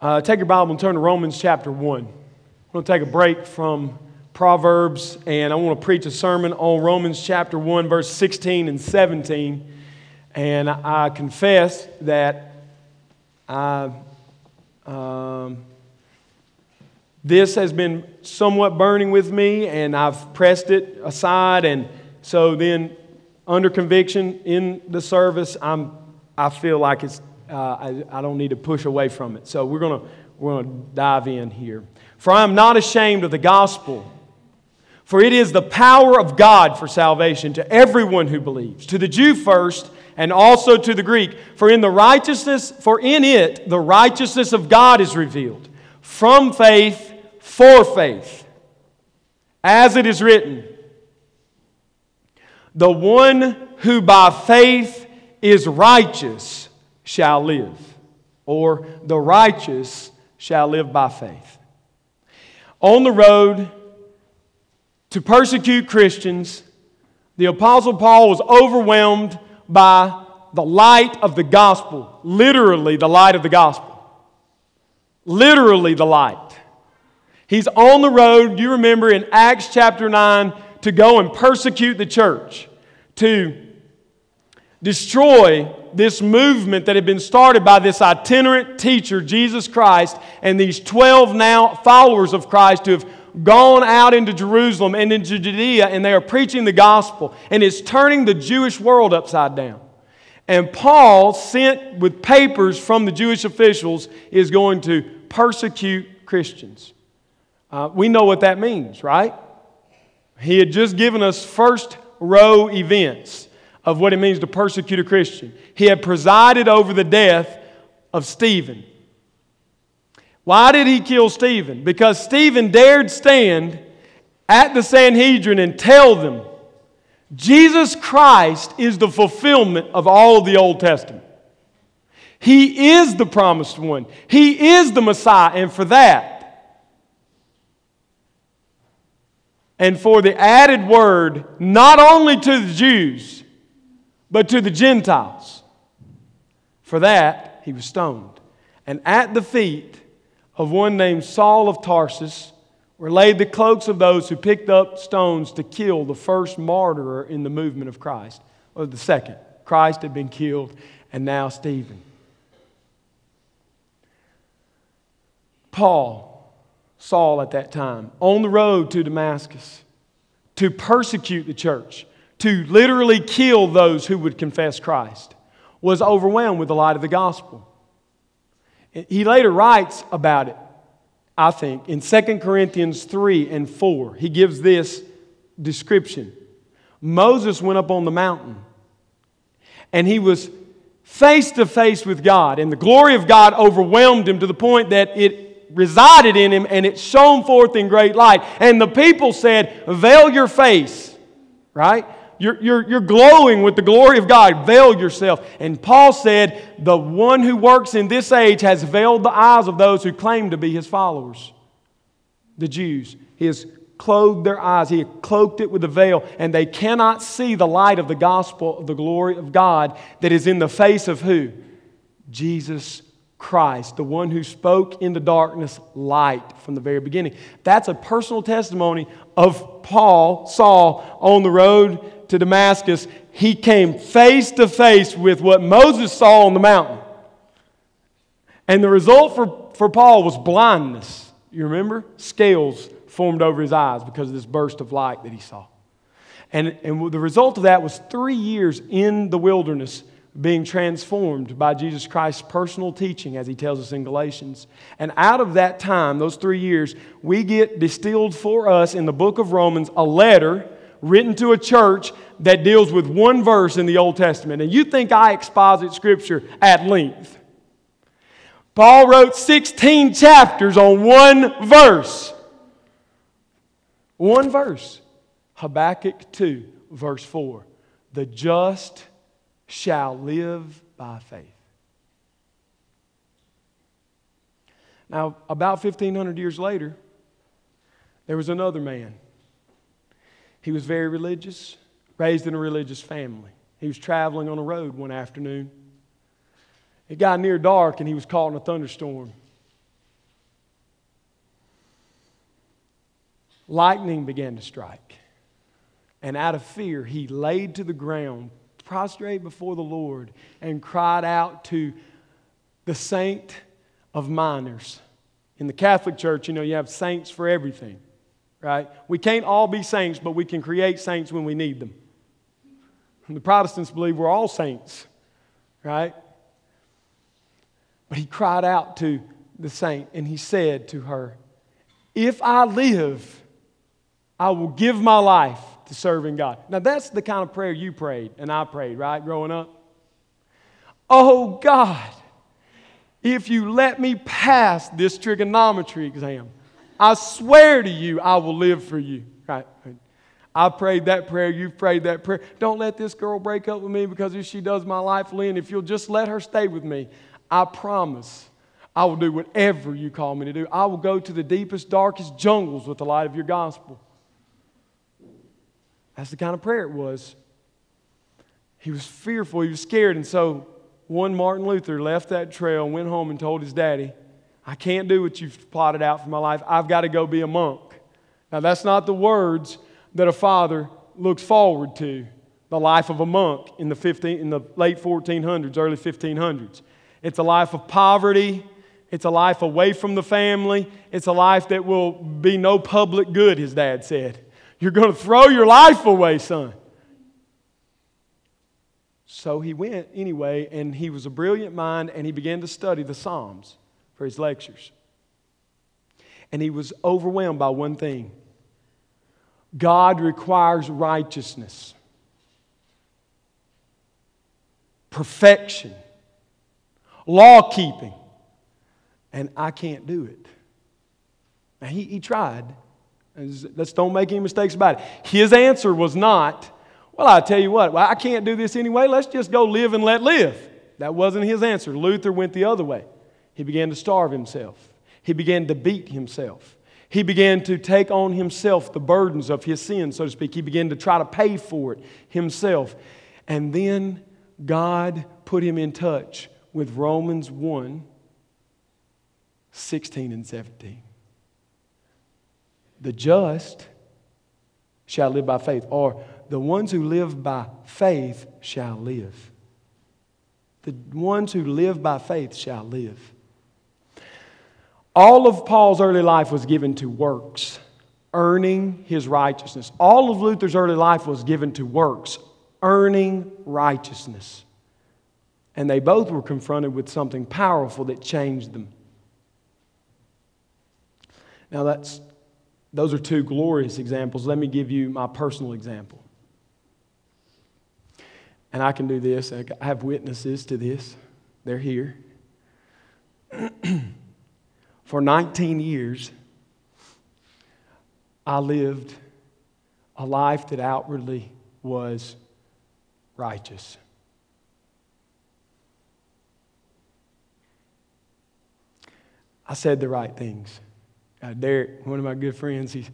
Uh, take your Bible and turn to Romans chapter 1. I'm going to take a break from Proverbs and I want to preach a sermon on Romans chapter 1, verse 16 and 17. And I confess that I, um, this has been somewhat burning with me and I've pressed it aside. And so then, under conviction in the service, I'm, I feel like it's uh, I, I don't need to push away from it. So we're going we're going to dive in here. For I am not ashamed of the gospel, for it is the power of God for salvation to everyone who believes, to the Jew first, and also to the Greek. For in the righteousness, for in it the righteousness of God is revealed, from faith for faith. As it is written, the one who by faith is righteous shall live, or the righteous shall live by faith. On the road to persecute Christians, the Apostle Paul was overwhelmed by the light of the gospel, literally, the light of the gospel. Literally, the light. He's on the road, you remember in Acts chapter 9, to go and persecute the church, to destroy this movement that had been started by this itinerant teacher, Jesus Christ, and these 12 now followers of Christ who have gone out into Jerusalem and into Judea, and they are preaching the gospel, and it's turning the Jewish world upside down. And Paul, sent with papers from the Jewish officials, is going to persecute Christians. Uh, we know what that means, right? He had just given us first row events of what it means to persecute a Christian. He had presided over the death of Stephen. Why did he kill Stephen? Because Stephen dared stand at the Sanhedrin and tell them Jesus Christ is the fulfillment of all of the Old Testament. He is the promised one, He is the Messiah, and for that, and for the added word, not only to the Jews, but to the Gentiles. For that, he was stoned. And at the feet of one named Saul of Tarsus were laid the cloaks of those who picked up stones to kill the first martyr in the movement of Christ, or the second. Christ had been killed, and now Stephen. Paul, Saul at that time, on the road to Damascus to persecute the church to literally kill those who would confess Christ, was overwhelmed with the light of the gospel. He later writes about it, I think, in 2 Corinthians 3 and 4. He gives this description Moses went up on the mountain, and he was face to face with God, and the glory of God overwhelmed him to the point that it resided in him and it shone forth in great light. And the people said, Veil your face, right? You're, you're, you're glowing with the glory of God. Veil yourself. And Paul said, The one who works in this age has veiled the eyes of those who claim to be his followers, the Jews. He has clothed their eyes, he cloaked it with a veil, and they cannot see the light of the gospel of the glory of God that is in the face of who? Jesus Christ, the one who spoke in the darkness light from the very beginning. That's a personal testimony of Paul, Saul, on the road to Damascus, he came face to face with what Moses saw on the mountain. And the result for, for Paul was blindness. You remember? Scales formed over his eyes because of this burst of light that he saw. And, and the result of that was three years in the wilderness being transformed by Jesus Christ's personal teaching, as he tells us in Galatians. And out of that time, those three years, we get distilled for us in the book of Romans a letter written to a church that deals with one verse in the Old Testament. And you think I exposit Scripture at length. Paul wrote 16 chapters on one verse. One verse. Habakkuk 2, verse 4. The just shall live by faith. Now, about 1,500 years later, there was another man he was very religious, raised in a religious family. He was traveling on a road one afternoon. It got near dark and he was caught in a thunderstorm. Lightning began to strike. And out of fear, he laid to the ground, prostrate before the Lord, and cried out to the saint of miners. In the Catholic Church, you know, you have saints for everything right? We can't all be saints, but we can create saints when we need them. And the Protestants believe we're all saints, right? But he cried out to the saint and he said to her, If I live, I will give my life to serving God. Now, that's the kind of prayer you prayed and I prayed, right, growing up? Oh, God, if you let me pass this trigonometry exam, I swear to you, I will live for you. Right? I prayed that prayer, you prayed that prayer. Don't let this girl break up with me because if she does my life, Lynn, if you'll just let her stay with me, I promise I will do whatever you call me to do. I will go to the deepest, darkest jungles with the light of your gospel. That's the kind of prayer it was. He was fearful, he was scared, and so one Martin Luther left that trail and went home and told his daddy, I can't do what you've plotted out for my life. I've got to go be a monk. Now, that's not the words that a father looks forward to the life of a monk in the, 15, in the late 1400s, early 1500s. It's a life of poverty. It's a life away from the family. It's a life that will be no public good, his dad said. You're going to throw your life away, son. So he went anyway, and he was a brilliant mind, and he began to study the Psalms for his lectures. And he was overwhelmed by one thing God requires righteousness, perfection, law keeping, and I can't do it. Now, he, he tried. Let's don't make any mistakes about it. His answer was not, well, I tell you what, well, I can't do this anyway. Let's just go live and let live. That wasn't his answer. Luther went the other way. He began to starve himself, he began to beat himself. He began to take on himself the burdens of his sin, so to speak. He began to try to pay for it himself. And then God put him in touch with Romans 1 16 and 17. The just shall live by faith, or the ones who live by faith shall live. The ones who live by faith shall live. All of Paul's early life was given to works, earning his righteousness. All of Luther's early life was given to works, earning righteousness. And they both were confronted with something powerful that changed them. Now, that's, those are two glorious examples. Let me give you my personal example. And I can do this. I have witnesses to this. They're here. For 19 years, I lived a life that outwardly was righteous. I said the right things. Uh, Derek, one of my good friends, he's,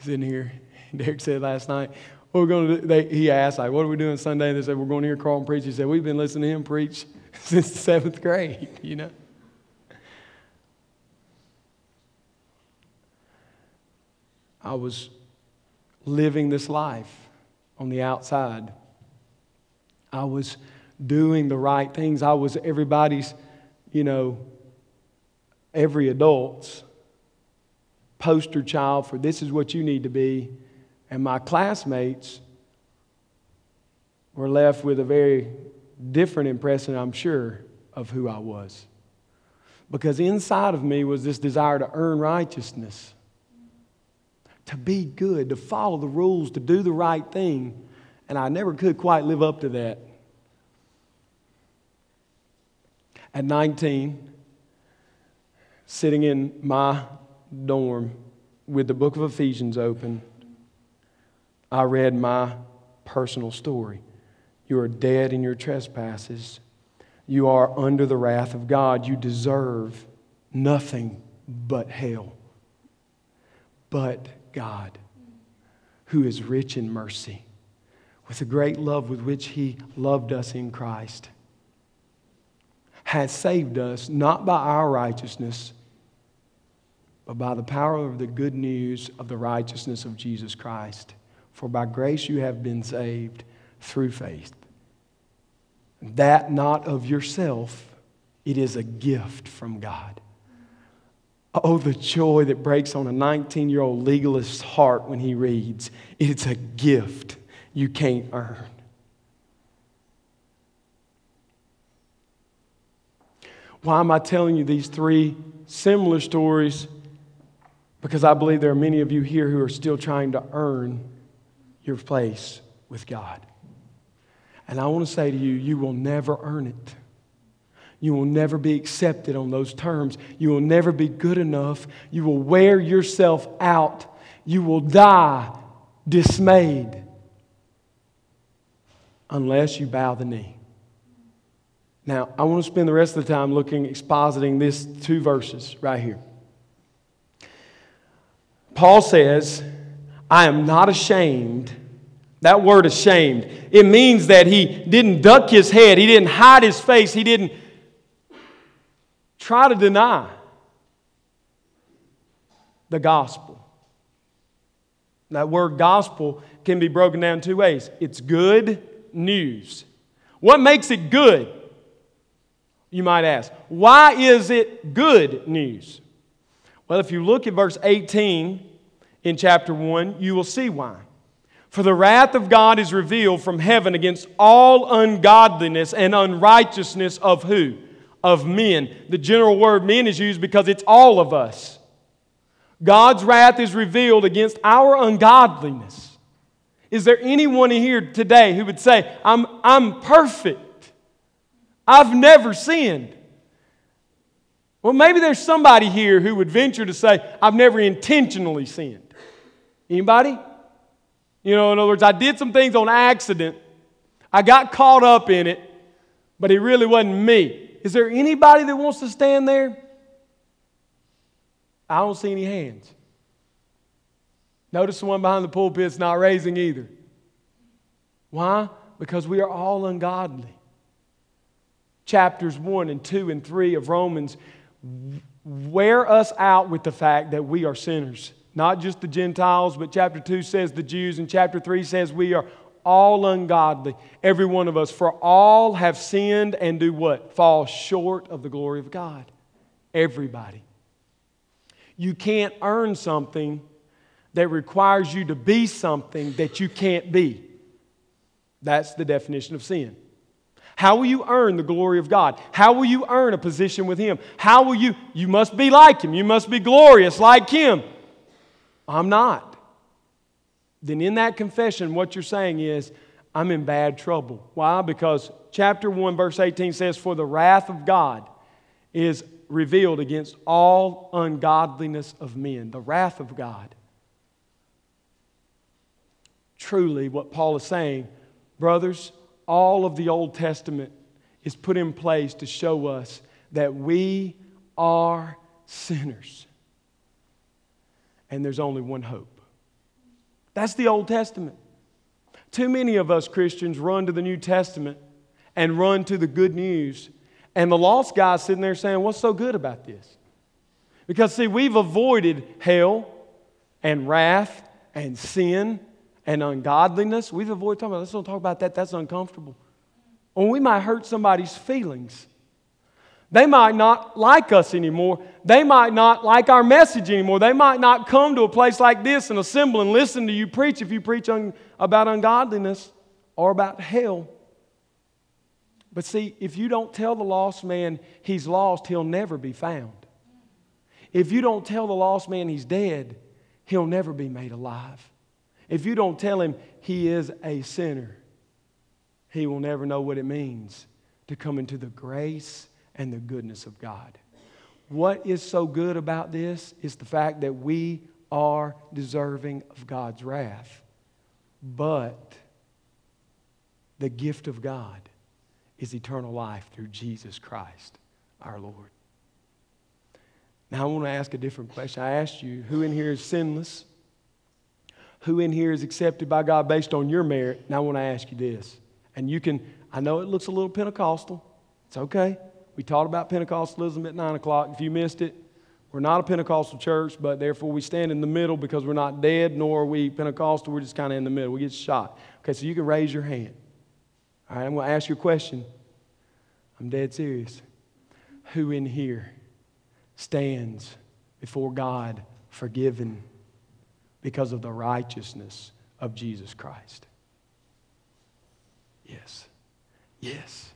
he's in here. Derek said last night, what we're going to do, they, he asked, like, what are we doing Sunday? And they said, we're going to hear Carlton preach. He said, we've been listening to him preach since the seventh grade, you know. I was living this life on the outside. I was doing the right things. I was everybody's, you know, every adult's poster child for this is what you need to be and my classmates were left with a very different impression, I'm sure, of who I was. Because inside of me was this desire to earn righteousness, to be good, to follow the rules, to do the right thing. And I never could quite live up to that. At 19, sitting in my dorm with the book of Ephesians open, I read my personal story. You are dead in your trespasses. You are under the wrath of God. You deserve nothing but hell. But God, who is rich in mercy, with the great love with which He loved us in Christ, has saved us not by our righteousness, but by the power of the good news of the righteousness of Jesus Christ. For by grace you have been saved through faith. That not of yourself, it is a gift from God. Oh, the joy that breaks on a 19 year old legalist's heart when he reads. It's a gift you can't earn. Why am I telling you these three similar stories? Because I believe there are many of you here who are still trying to earn your place with God. And I want to say to you, you will never earn it. You will never be accepted on those terms. You will never be good enough. You will wear yourself out. You will die dismayed unless you bow the knee. Now, I want to spend the rest of the time looking, expositing these two verses right here. Paul says, I am not ashamed. That word ashamed, it means that he didn't duck his head, he didn't hide his face, he didn't try to deny the gospel. That word gospel can be broken down two ways it's good news. What makes it good? You might ask. Why is it good news? Well, if you look at verse 18 in chapter 1, you will see why. For the wrath of God is revealed from heaven against all ungodliness and unrighteousness of who? Of men. The general word men is used because it's all of us. God's wrath is revealed against our ungodliness. Is there anyone here today who would say, I'm, I'm perfect? I've never sinned. Well, maybe there's somebody here who would venture to say, I've never intentionally sinned. Anybody? You know, in other words, I did some things on accident. I got caught up in it, but it really wasn't me. Is there anybody that wants to stand there? I don't see any hands. Notice the one behind the pulpit's not raising either. Why? Because we are all ungodly. Chapters 1 and 2 and 3 of Romans wear us out with the fact that we are sinners. Not just the Gentiles, but chapter 2 says the Jews, and chapter 3 says we are all ungodly. Every one of us. For all have sinned and do what? Fall short of the glory of God. Everybody. You can't earn something that requires you to be something that you can't be. That's the definition of sin. How will you earn the glory of God? How will you earn a position with Him? How will you? You must be like Him. You must be glorious like Him. I'm not. Then in that confession, what you're saying is, I'm in bad trouble. Why? Because chapter 1, verse 18 says, For the wrath of God is revealed against all ungodliness of men. The wrath of God truly what Paul is saying. Brothers, all of the Old Testament is put in place to show us that we are sinners. And there's only one hope. That's the Old Testament. Too many of us Christians run to the New Testament and run to the good news. And the lost guy's sitting there saying, What's so good about this? Because, see, we've avoided hell and wrath and sin and ungodliness. We've avoided talking about. Let's don't talk about that. That's uncomfortable. Or we might hurt somebody's feelings. They might not like us anymore. They might not like our message anymore. They might not come to a place like this and assemble and listen to you preach if you preach un- about ungodliness or about hell. But see, if you don't tell the lost man he's lost, he'll never be found. If you don't tell the lost man he's dead, he'll never be made alive. If you don't tell him he is a sinner, he will never know what it means to come into the grace and the goodness of God. What is so good about this is the fact that we are deserving of God's wrath. But the gift of God is eternal life through Jesus Christ, our Lord. Now, I want to ask a different question. I asked you, who in here is sinless? who in here is accepted by God based on your merit. Now, I want to ask you this. And you can, I know it looks a little Pentecostal. It's okay. We taught about Pentecostalism at 9 o'clock. If you missed it, We're not a Pentecostal church, but therefore we stand in the middle because we're not dead, nor are we Pentecostal. We're just kind of in the middle. We get shot. Okay, so you can raise your hand. All right, I'm going to ask you a question. I'm dead serious. Who in here stands before God forgiven because of the righteousness of Jesus Christ? Yes. Yes.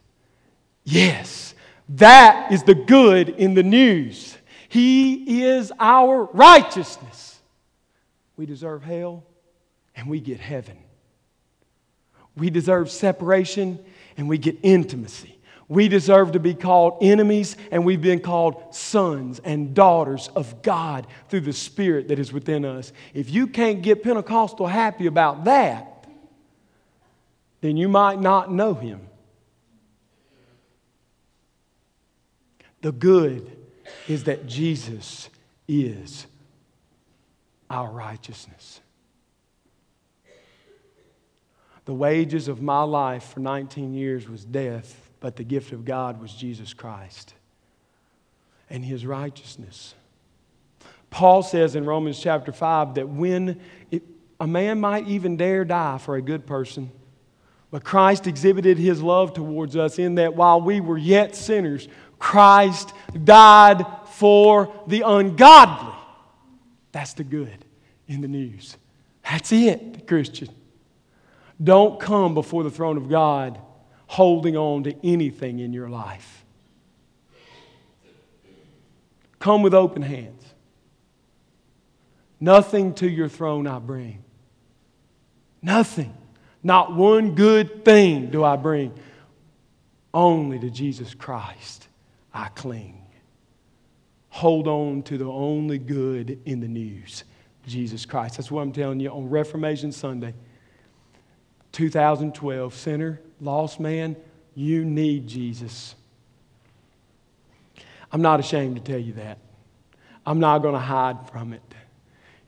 Yes. That is the good in the news. He is our righteousness. We deserve hell and we get heaven. We deserve separation and we get intimacy. We deserve to be called enemies, and we've been called sons and daughters of God through the Spirit that is within us. If you can't get Pentecostal happy about that, then you might not know Him. The good is that Jesus is our righteousness. The wages of my life for 19 years was death but the gift of God was Jesus Christ and his righteousness. Paul says in Romans chapter 5 that when it, a man might even dare die for a good person, but Christ exhibited his love towards us in that while we were yet sinners, Christ died for the ungodly. That's the good in the news. That's it, Christian. Don't come before the throne of God holding on to anything in your life. Come with open hands. Nothing to your throne I bring. Nothing. Not one good thing do I bring. Only to Jesus Christ I cling. Hold on to the only good in the news Jesus Christ. That's what I'm telling you on Reformation Sunday, 2012. Sinner, lost man, you need Jesus. I'm not ashamed to tell you that. I'm not going to hide from it.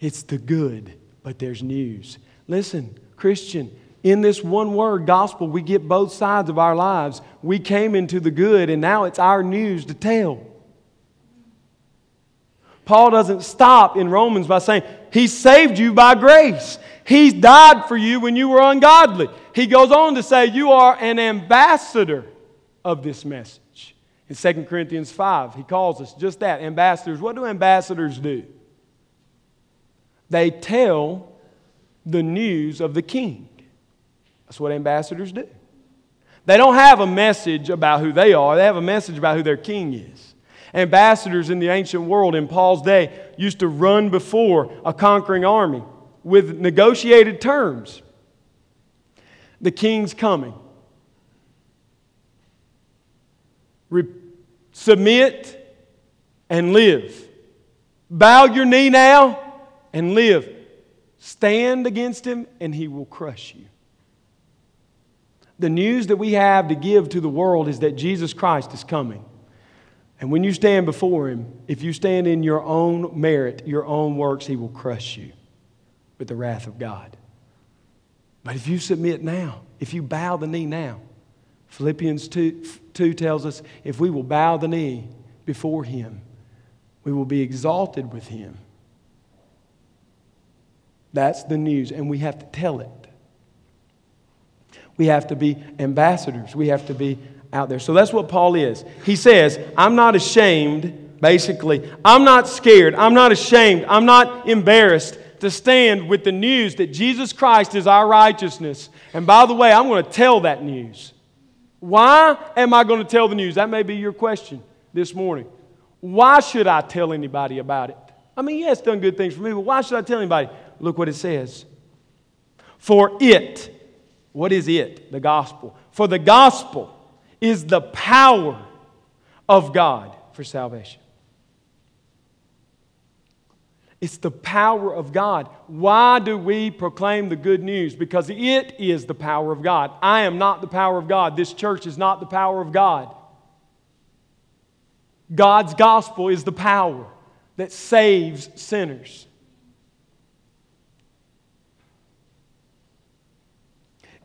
It's the good, but there's news. Listen, Christian, in this one word, gospel, we get both sides of our lives. We came into the good, and now it's our news to tell. Paul doesn't stop in Romans by saying, He saved you by grace. He died for you when you were ungodly. He goes on to say, You are an ambassador of this message. In 2 Corinthians 5, he calls us just that ambassadors. What do ambassadors do? They tell the news of the king. That's what ambassadors do. They don't have a message about who they are, they have a message about who their king is. Ambassadors in the ancient world in Paul's day used to run before a conquering army with negotiated terms. The king's coming. Re- submit and live. Bow your knee now and live. Stand against him and he will crush you. The news that we have to give to the world is that Jesus Christ is coming. And when you stand before him, if you stand in your own merit, your own works, he will crush you with the wrath of God. But if you submit now, if you bow the knee now, Philippians 2, 2 tells us if we will bow the knee before Him, we will be exalted with Him. That's the news, and we have to tell it. We have to be ambassadors. We have to be out there. So that's what Paul is. He says, I'm not ashamed, basically. I'm not scared. I'm not ashamed. I'm not embarrassed to stand with the news that Jesus Christ is our righteousness. And by the way, I'm going to tell that news. Why am I going to tell the news? That may be your question this morning. Why should I tell anybody about it? I mean, yeah, it's done good things for me, but why should I tell anybody? Look what it says. For it, what is it? The gospel. For the gospel is the power of God for salvation. It's the power of God. Why do we proclaim the good news? Because it is the power of God. I am not the power of God. This church is not the power of God. God's gospel is the power that saves sinners.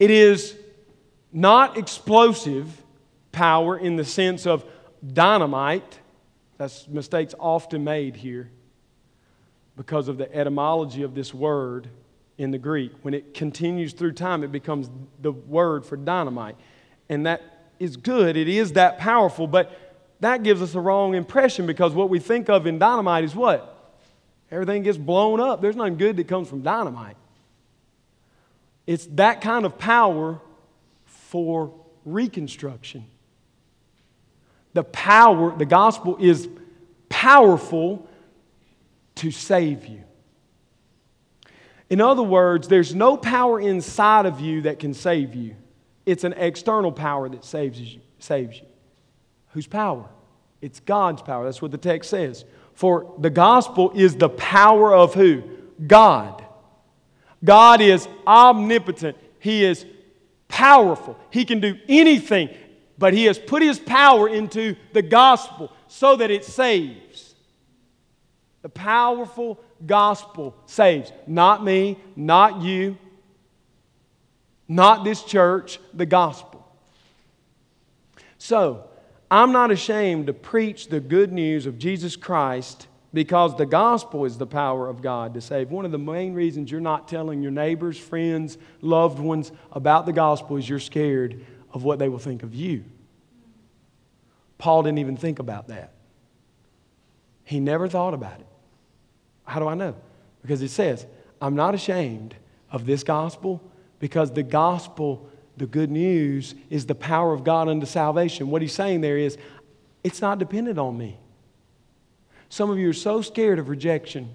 It is not explosive power in the sense of dynamite That's mistakes often made here because of the etymology of this word in the Greek. When it continues through time, it becomes the word for dynamite. And that is good, it is that powerful, but that gives us a wrong impression because what we think of in dynamite is what? Everything gets blown up. There's nothing good that comes from dynamite. It's that kind of power for reconstruction. The power, the gospel is powerful to save you. In other words, there's no power inside of you that can save you. It's an external power that saves you. Saves you. Whose power? It's God's power. That's what the text says. For the gospel is the power of who? God. God is omnipotent. He is powerful. He can do anything, but He has put His power into the gospel so that it saves. The powerful gospel saves. Not me, not you, not this church, the gospel. So, I'm not ashamed to preach the good news of Jesus Christ because the gospel is the power of God to save. One of the main reasons you're not telling your neighbors, friends, loved ones about the gospel is you're scared of what they will think of you. Paul didn't even think about that. He never thought about it. How do I know? Because it says, I'm not ashamed of this gospel because the gospel, the good news, is the power of God unto salvation. What he's saying there is, it's not dependent on me. Some of you are so scared of rejection.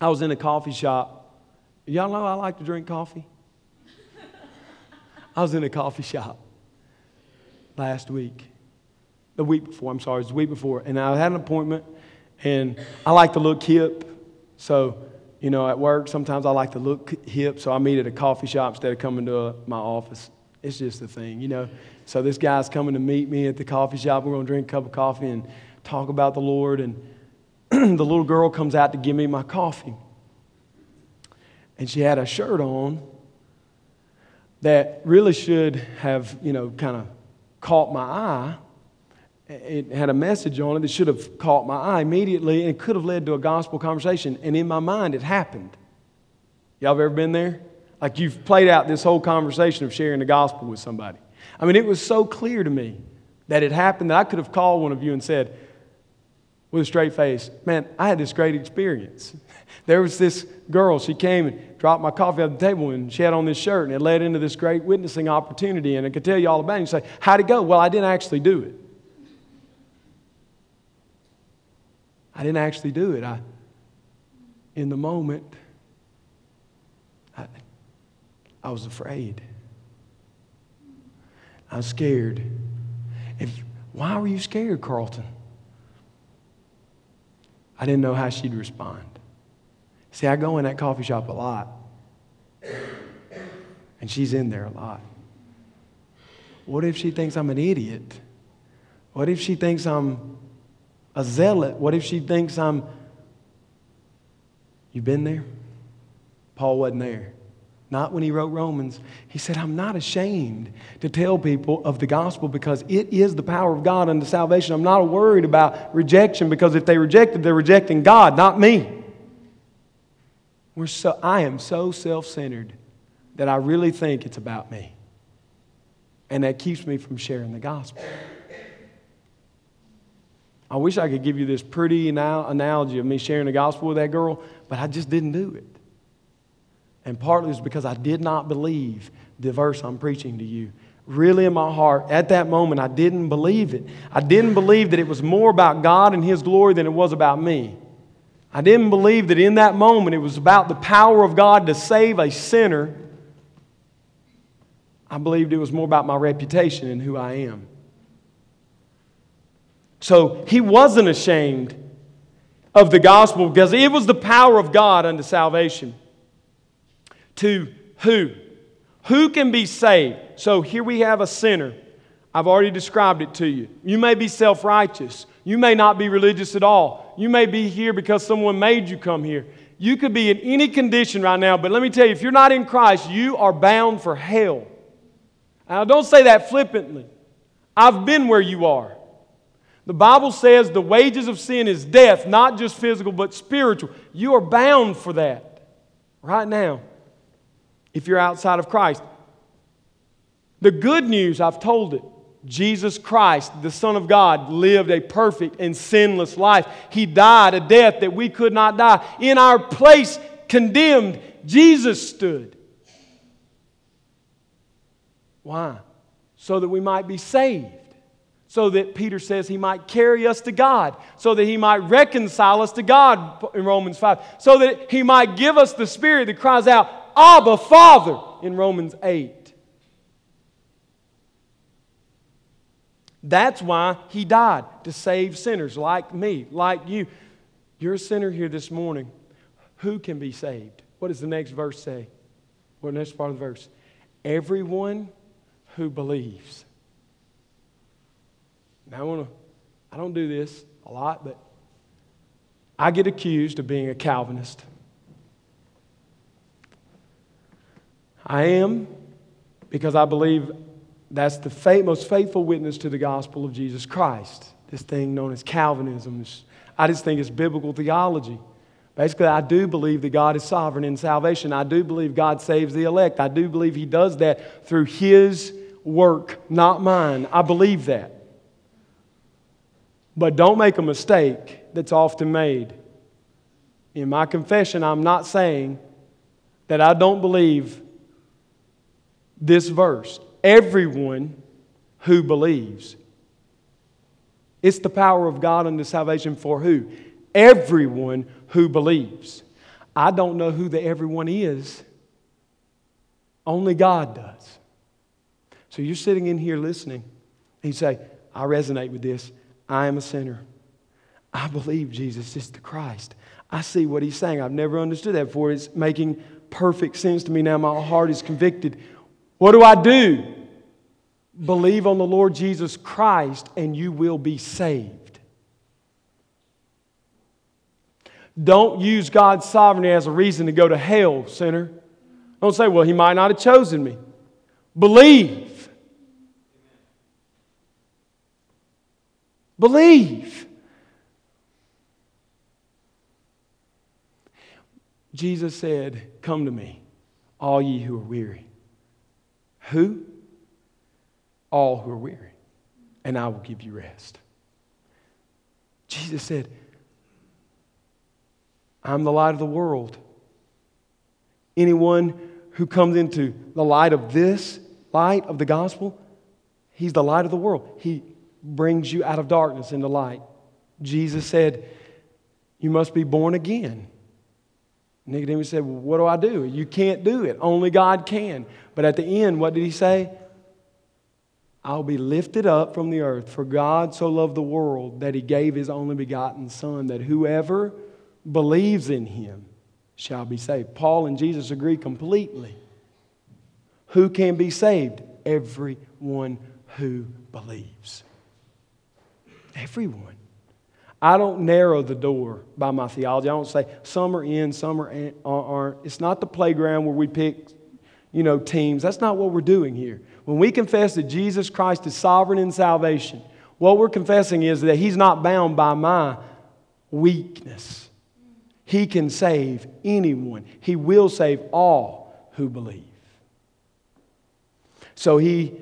I was in a coffee shop. Y'all know I like to drink coffee? I was in a coffee shop last week. The week before, I'm sorry, it was the week before. And I had an appointment, and I like to look hip. So, you know, at work, sometimes I like to look hip, so I meet at a coffee shop instead of coming to a, my office. It's just a thing, you know. So this guy's coming to meet me at the coffee shop. We're going to drink a cup of coffee and talk about the Lord. And the little girl comes out to give me my coffee. And she had a shirt on that really should have, you know, kind of caught my eye. It had a message on it that should have caught my eye immediately and it could have led to a gospel conversation. And in my mind, it happened. Y'all have ever been there? Like you've played out this whole conversation of sharing the gospel with somebody. I mean, it was so clear to me that it happened that I could have called one of you and said, with a straight face, Man, I had this great experience. There was this girl, she came and dropped my coffee on the table, and she had on this shirt, and it led into this great witnessing opportunity. And I could tell you all about it. You say, How'd it go? Well, I didn't actually do it. I didn't actually do it. I, in the moment, I, I was afraid. I was scared. If, why were you scared, Carlton? I didn't know how she'd respond. See, I go in that coffee shop a lot, and she's in there a lot. What if she thinks I'm an idiot? What if she thinks I'm a zealot? What if she thinks I'm. You've been there? Paul wasn't there not when he wrote Romans. He said, I'm not ashamed to tell people of the gospel because it is the power of God unto salvation. I'm not worried about rejection because if they reject it, they're rejecting God, not me. We're so, I am so self centered that I really think it's about me. And that keeps me from sharing the gospel. I wish I could give you this pretty analogy of me sharing the gospel with that girl, but I just didn't do it. And partly it's because I did not believe the verse I'm preaching to you. Really, in my heart, at that moment, I didn't believe it. I didn't believe that it was more about God and His glory than it was about me. I didn't believe that in that moment it was about the power of God to save a sinner. I believed it was more about my reputation and who I am. So he wasn't ashamed of the gospel because it was the power of God unto salvation to who? Who can be saved? So here we have a sinner. I've already described it to you. You may be self righteous. You may not be religious at all. You may be here because someone made you come here. You could be in any condition right now, but let me tell you if you're not in Christ, you are bound for hell. Now, don't say that flippantly. I've been where you are. The Bible says the wages of sin is death, not just physical, but spiritual. You are bound for that right now if you're outside of Christ. The good news, I've told it. Jesus Christ, the Son of God, lived a perfect and sinless life. He died a death that we could not die. In our place, condemned, Jesus stood. Why? So that we might be saved so that Peter says he might carry us to God, so that he might reconcile us to God in Romans 5, so that he might give us the Spirit that cries out, Abba, Father, in Romans 8. That's why he died, to save sinners like me, like you. You're a sinner here this morning. Who can be saved? What does the next verse say? What next part of the verse? Everyone who believes. Now, I want to, I don't do this a lot, but I get accused of being a Calvinist. I am because I believe that's the faith, most faithful witness to the gospel of Jesus Christ. This thing known as Calvinism. I just think it's biblical theology. Basically, I do believe that God is sovereign in salvation. I do believe God saves the elect. I do believe He does that through His work, not mine. I believe that. But don't make a mistake that's often made. In my confession, I'm not saying that I don't believe this verse. Everyone who believes. It's the power of God unto salvation for who? Everyone who believes. I don't know who the everyone is. Only God does. So you're sitting in here listening, and you say, I resonate with this. I am a sinner. I believe Jesus is the Christ. I see what he's saying. I've never understood that before. It's making perfect sense to me now. My heart is convicted. What do I do? Believe on the Lord Jesus Christ and you will be saved. Don't use God's sovereignty as a reason to go to hell, sinner. Don't say, well, he might not have chosen me. Believe. Believe. Jesus said, Come to me, all ye who are weary. Who? All who are weary, and I will give you rest. Jesus said, I'm the light of the world. Anyone who comes into the light of this light of the gospel, he's the light of the world. He brings you out of darkness into light. Jesus said, You must be born again. Nicodemus said, well, What do I do? You can't do it. Only God can. But at the end, what did he say? I'll be lifted up from the earth, for God so loved the world that he gave his only begotten Son, that whoever believes in him shall be saved. Paul and Jesus agree completely. Who can be saved? Everyone who believes. Everyone. I don't narrow the door by my theology. I don't say some are in, some are aren't. It's not the playground where we pick, you know, teams. That's not what we're doing here. When we confess that Jesus Christ is sovereign in salvation, what we're confessing is that He's not bound by my weakness. He can save anyone. He will save all who believe. So He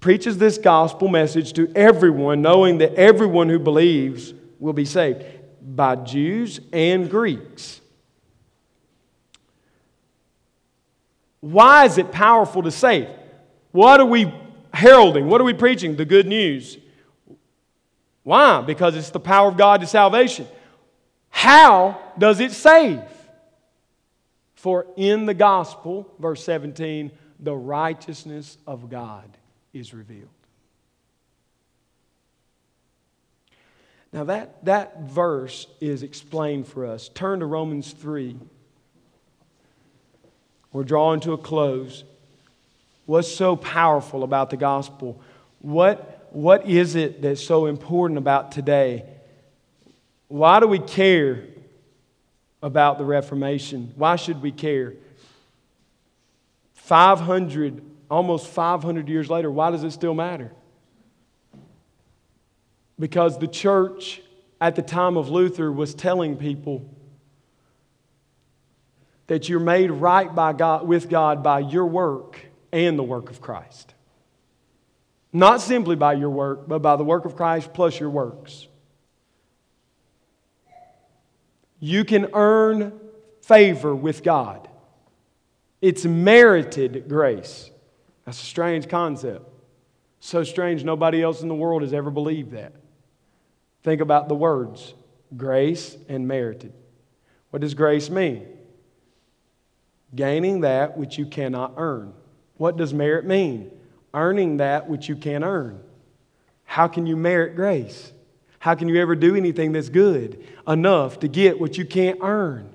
preaches this gospel message to everyone, knowing that everyone who believes will be saved by Jews and Greeks. Why is it powerful to save? What are we heralding? What are we preaching? The good news. Why? Because it's the power of God to salvation. How does it save? For in the gospel, verse 17, the righteousness of God is revealed. Now, that, that verse is explained for us. Turn to Romans 3. We're drawing to a close. What's so powerful about the gospel? What, what is it that's so important about today? Why do we care about the Reformation? Why should we care? 500 almost 500 years later, why does it still matter? Because the church at the time of Luther was telling people that you're made right by God, with God by your work and the work of Christ. Not simply by your work, but by the work of Christ plus your works. You can earn favor with God. It's merited grace. That's a strange concept. So strange, nobody else in the world has ever believed that. Think about the words grace and merited. What does grace mean? Gaining that which you cannot earn. What does merit mean? Earning that which you can't earn. How can you merit grace? How can you ever do anything that's good enough to get what you can't earn?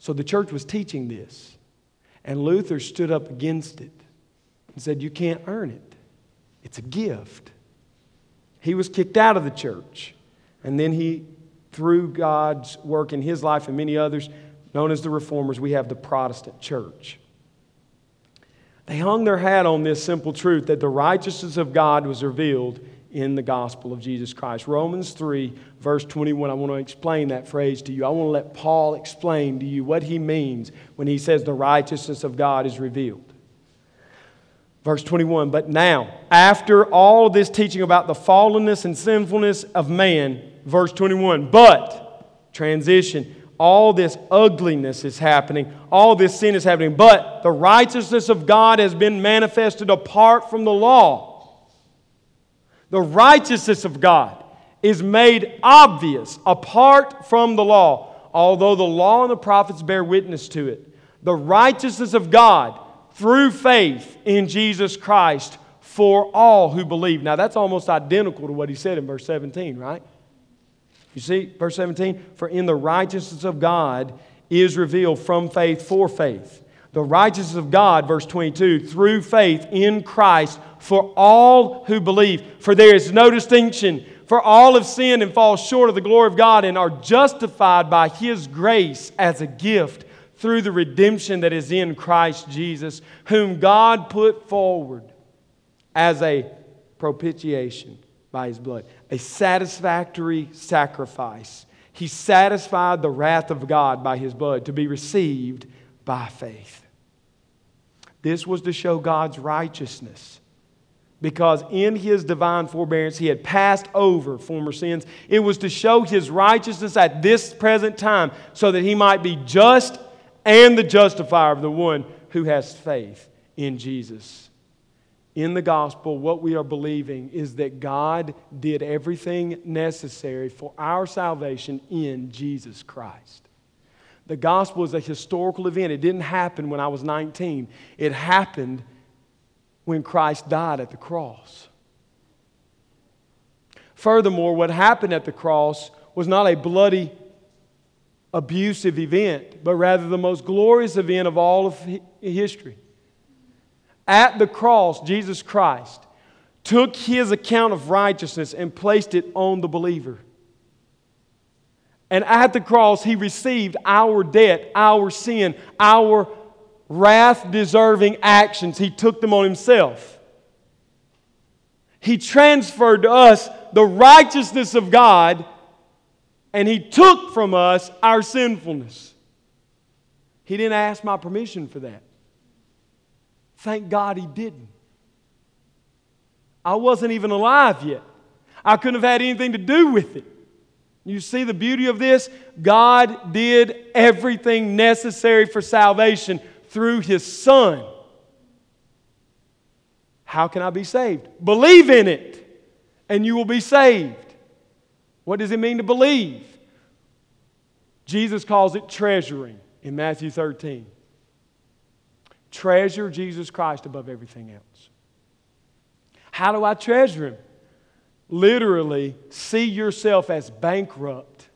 So the church was teaching this. And Luther stood up against it and said, You can't earn it, it's a gift. He was kicked out of the church. And then he, through God's work in his life and many others, known as the Reformers, we have the Protestant church. They hung their hat on this simple truth that the righteousness of God was revealed in the gospel of Jesus Christ. Romans 3, verse 21, I want to explain that phrase to you. I want to let Paul explain to you what he means when he says the righteousness of God is revealed. Verse 21, but now, after all this teaching about the fallenness and sinfulness of man, verse 21, but, transition, all this ugliness is happening, all this sin is happening, but the righteousness of God has been manifested apart from the law. The righteousness of God is made obvious apart from the law, although the law and the prophets bear witness to it. The righteousness of God through faith in Jesus Christ for all who believe. Now, that's almost identical to what he said in verse 17, right? You see, verse 17, for in the righteousness of God is revealed from faith for faith. The righteousness of God, verse 22, through faith in Christ for all who believe. For there is no distinction. For all have sinned and fall short of the glory of God and are justified by His grace as a gift through the redemption that is in Christ Jesus, whom God put forward as a propitiation by His blood, a satisfactory sacrifice. He satisfied the wrath of God by His blood to be received by faith. This was to show God's righteousness because in his divine forbearance he had passed over former sins. It was to show his righteousness at this present time so that he might be just and the justifier of the one who has faith in Jesus. In the gospel, what we are believing is that God did everything necessary for our salvation in Jesus Christ. The gospel is a historical event. It didn't happen when I was 19, it happened when Christ died at the cross. Furthermore, what happened at the cross was not a bloody, abusive event, but rather the most glorious event of all of history. At the cross, Jesus Christ took his account of righteousness and placed it on the believer. And at the cross, he received our debt, our sin, our wrath deserving actions, he took them on himself. He transferred to us the righteousness of God, and he took from us our sinfulness. He didn't ask my permission for that. Thank God he didn't. I wasn't even alive yet. I couldn't have had anything to do with it. You see the beauty of this? God did everything necessary for salvation through his Son. How can I be saved? Believe in it, and you will be saved. What does it mean to believe? Jesus calls it treasuring in Matthew 13. Treasure Jesus Christ above everything else. How do I treasure Him? Literally, see yourself as bankrupt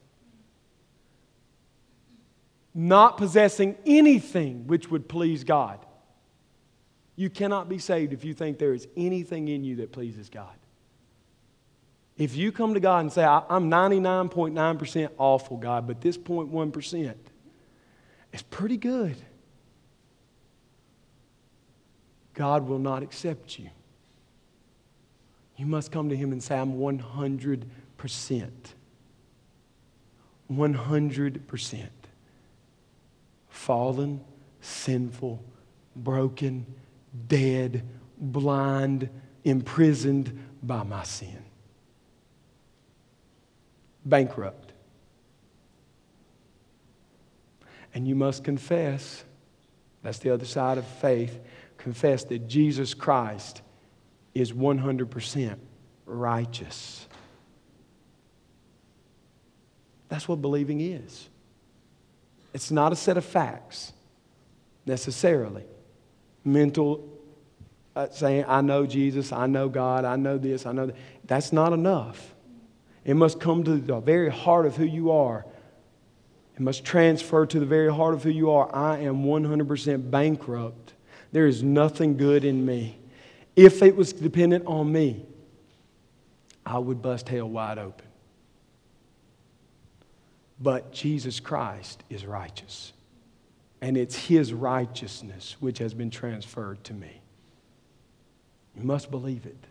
not possessing anything which would please God. You cannot be saved if you think there is anything in you that pleases God. If you come to God and say, I'm 99.9% awful, God, but this 0.1% is pretty good, God will not accept you. You must come to Him and say, I'm 100% 100%. Fallen, sinful, broken, dead, blind, imprisoned by my sin. Bankrupt. And you must confess, that's the other side of faith, confess that Jesus Christ is 100% righteous. That's what believing is. It's not a set of facts necessarily. Mental uh, saying, I know Jesus, I know God, I know this, I know that. That's not enough. It must come to the very heart of who you are. It must transfer to the very heart of who you are. I am 100% bankrupt. There is nothing good in me. If it was dependent on me, I would bust hell wide open. But Jesus Christ is righteous. And it's His righteousness which has been transferred to me. You must believe it.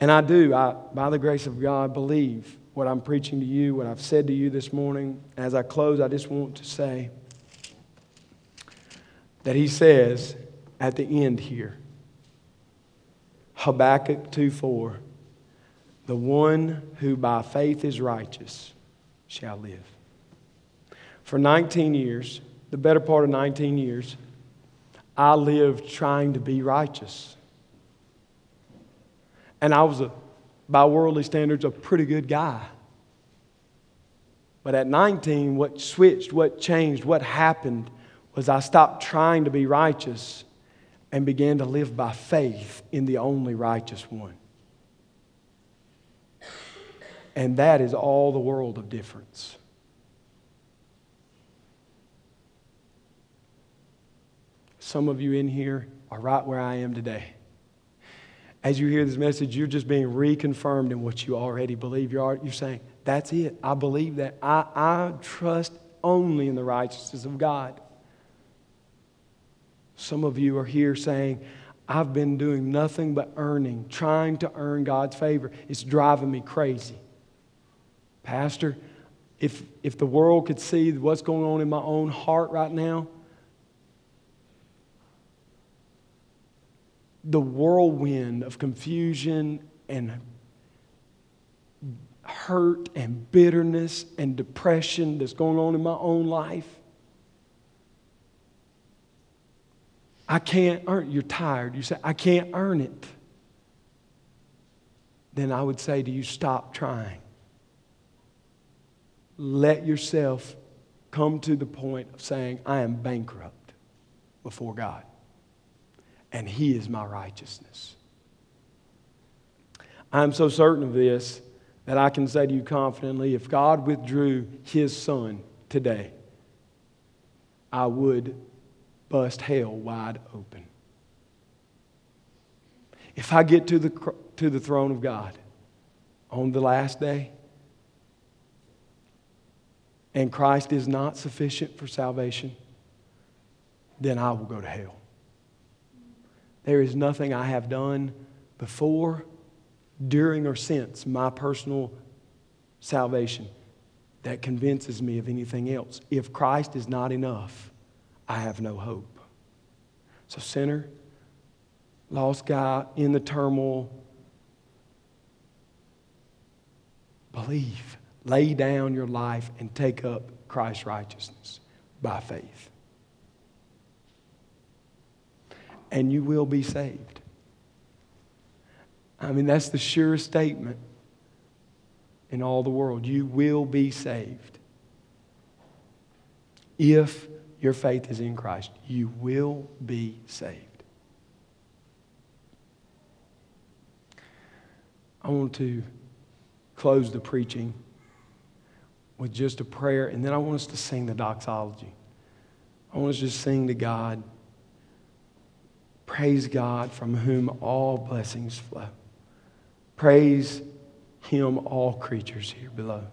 And I do, I, by the grace of God, believe what I'm preaching to you, what I've said to you this morning. As I close, I just want to say that He says at the end here, Habakkuk 2 4, the one who by faith is righteous shall live. For 19 years, the better part of 19 years, I lived trying to be righteous. And I was, a, by worldly standards, a pretty good guy. But at 19, what switched, what changed, what happened was I stopped trying to be righteous and began to live by faith in the only righteous one. And that is all the world of difference. Some of you in here are right where I am today. As you hear this message, you're just being reconfirmed in what you already believe. You're, you're saying, That's it. I believe that. I, I trust only in the righteousness of God. Some of you are here saying, I've been doing nothing but earning, trying to earn God's favor. It's driving me crazy. Pastor, if, if the world could see what's going on in my own heart right now, the whirlwind of confusion and hurt and bitterness and depression that's going on in my own life, I can't earn. You're tired. You say, I can't earn it. Then I would say to you, stop trying. Let yourself come to the point of saying, I am bankrupt before God, and He is my righteousness. I'm so certain of this that I can say to you confidently if God withdrew His Son today, I would bust hell wide open. If I get to the, to the throne of God on the last day and Christ is not sufficient for salvation, then I will go to hell. There is nothing I have done before, during, or since my personal salvation that convinces me of anything else. If Christ is not enough, I have no hope. So, sinner, lost guy in the turmoil, believe. Lay down your life and take up Christ's righteousness by faith. And you will be saved. I mean, that's the surest statement in all the world. You will be saved if your faith is in Christ, you will be saved. I want to close the preaching with just a prayer, and then I want us to sing the doxology. I want us to sing to God. Praise God from whom all blessings flow. Praise Him, all creatures here below.